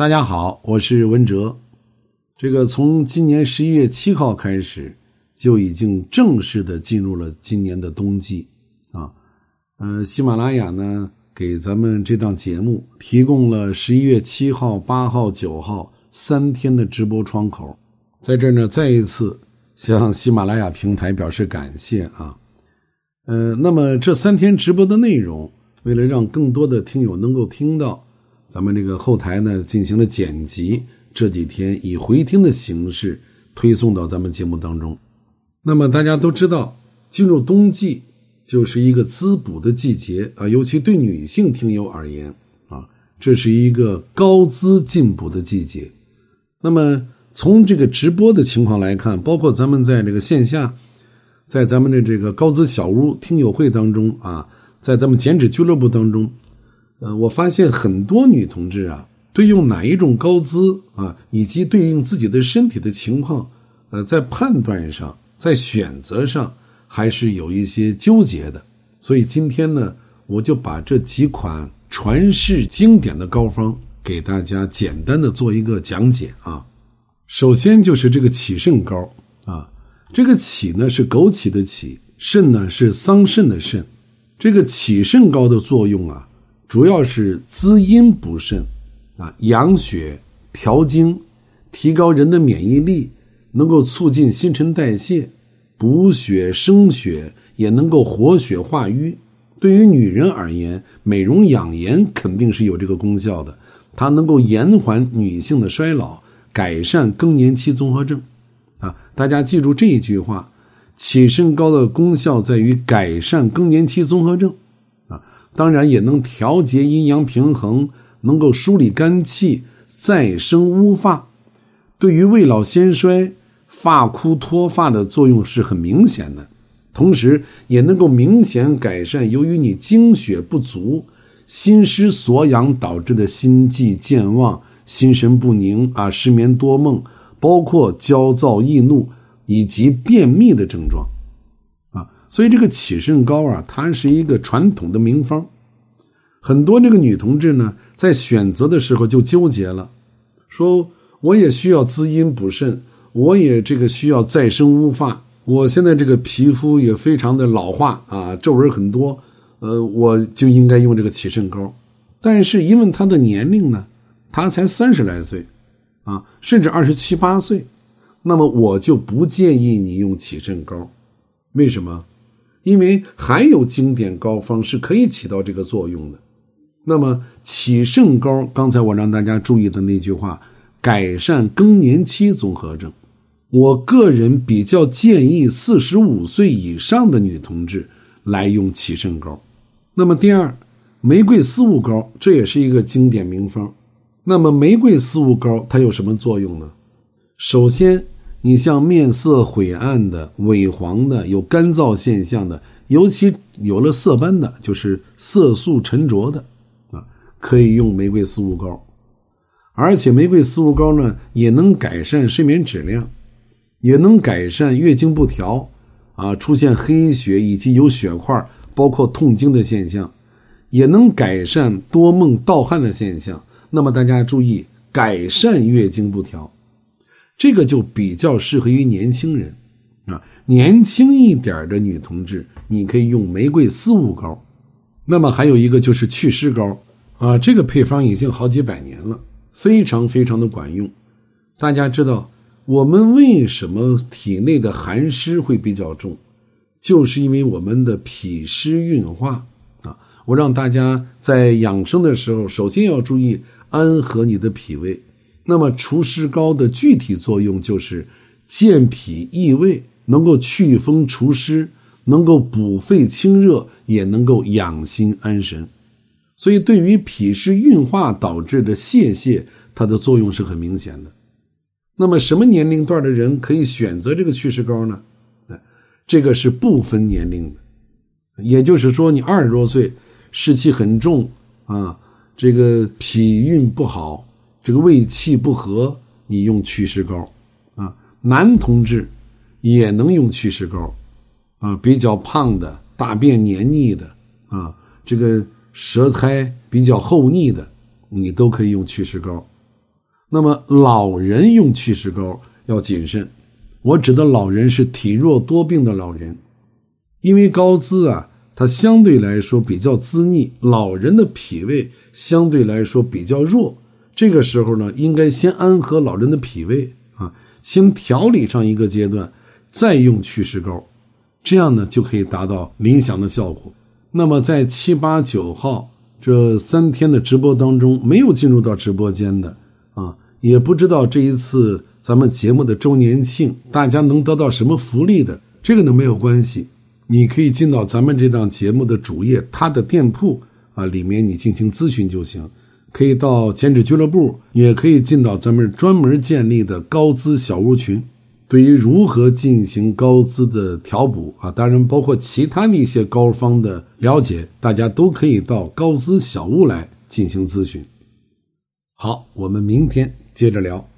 大家好，我是文哲。这个从今年十一月七号开始，就已经正式的进入了今年的冬季啊。呃，喜马拉雅呢给咱们这档节目提供了十一月七号、八号、九号三天的直播窗口，在这呢再一次向喜马拉雅平台表示感谢啊。呃，那么这三天直播的内容，为了让更多的听友能够听到。咱们这个后台呢进行了剪辑，这几天以回听的形式推送到咱们节目当中。那么大家都知道，进入冬季就是一个滋补的季节啊，尤其对女性听友而言啊，这是一个高滋进补的季节。那么从这个直播的情况来看，包括咱们在这个线下，在咱们的这个高滋小屋听友会当中啊，在咱们减脂俱乐部当中。呃，我发现很多女同志啊，对用哪一种高姿啊，以及对应自己的身体的情况，呃，在判断上，在选择上，还是有一些纠结的。所以今天呢，我就把这几款传世经典的膏方给大家简单的做一个讲解啊。首先就是这个起肾膏啊，这个起呢是枸杞的杞，肾呢是桑葚的肾，这个起肾膏的作用啊。主要是滋阴补肾，啊，养血、调经，提高人的免疫力，能够促进新陈代谢，补血生血，也能够活血化瘀。对于女人而言，美容养颜肯定是有这个功效的。它能够延缓女性的衰老，改善更年期综合症。啊，大家记住这一句话：起肾膏的功效在于改善更年期综合症。啊当然也能调节阴阳平衡，能够梳理肝气，再生乌发，对于未老先衰、发枯脱发的作用是很明显的。同时，也能够明显改善由于你精血不足、心失所养导致的心悸健忘、心神不宁啊、失眠多梦，包括焦躁易怒以及便秘的症状。所以这个启肾膏啊，它是一个传统的名方，很多这个女同志呢，在选择的时候就纠结了，说我也需要滋阴补肾，我也这个需要再生乌发，我现在这个皮肤也非常的老化啊，皱纹很多，呃，我就应该用这个启肾膏。但是因为她的年龄呢，她才三十来岁，啊，甚至二十七八岁，那么我就不建议你用启肾膏，为什么？因为还有经典膏方是可以起到这个作用的，那么启肾膏，刚才我让大家注意的那句话，改善更年期综合症，我个人比较建议四十五岁以上的女同志来用启肾膏。那么第二，玫瑰四物膏，这也是一个经典名方。那么玫瑰四物膏它有什么作用呢？首先。你像面色晦暗的、萎黄的、有干燥现象的，尤其有了色斑的，就是色素沉着的，啊，可以用玫瑰四物膏。而且玫瑰四物膏呢，也能改善睡眠质量，也能改善月经不调，啊，出现黑血以及有血块，包括痛经的现象，也能改善多梦盗汗的现象。那么大家注意，改善月经不调。这个就比较适合于年轻人，啊，年轻一点的女同志，你可以用玫瑰四物膏。那么还有一个就是祛湿膏，啊，这个配方已经好几百年了，非常非常的管用。大家知道，我们为什么体内的寒湿会比较重，就是因为我们的脾湿运化啊。我让大家在养生的时候，首先要注意安和你的脾胃。那么除湿膏的具体作用就是健脾益胃，能够祛风除湿，能够补肺清热，也能够养心安神。所以对于脾湿运化导致的泄泻，它的作用是很明显的。那么什么年龄段的人可以选择这个祛湿膏呢？这个是不分年龄的，也就是说你二十多岁，湿气很重啊，这个脾运不好。这个胃气不和，你用祛湿膏，啊，男同志也能用祛湿膏，啊，比较胖的、大便黏腻的，啊，这个舌苔比较厚腻的，你都可以用祛湿膏，那么老人用祛湿膏要谨慎，我指的老人是体弱多病的老人，因为高滋啊，它相对来说比较滋腻，老人的脾胃相对来说比较弱，这个时候呢，应该先安和老人的脾胃啊，先调理上一个阶段，再用祛湿膏，这样呢就可以达到理想的效果。那么在七八九号这三天的直播当中，没有进入到直播间的啊。也不知道这一次咱们节目的周年庆，大家能得到什么福利的？这个呢没有关系，你可以进到咱们这档节目的主页，它的店铺啊里面你进行咨询就行。可以到减脂俱乐部，也可以进到咱们专门建立的高资小屋群。对于如何进行高资的调补啊，当然包括其他的一些高方的了解，大家都可以到高资小屋来进行咨询。好，我们明天。接着聊。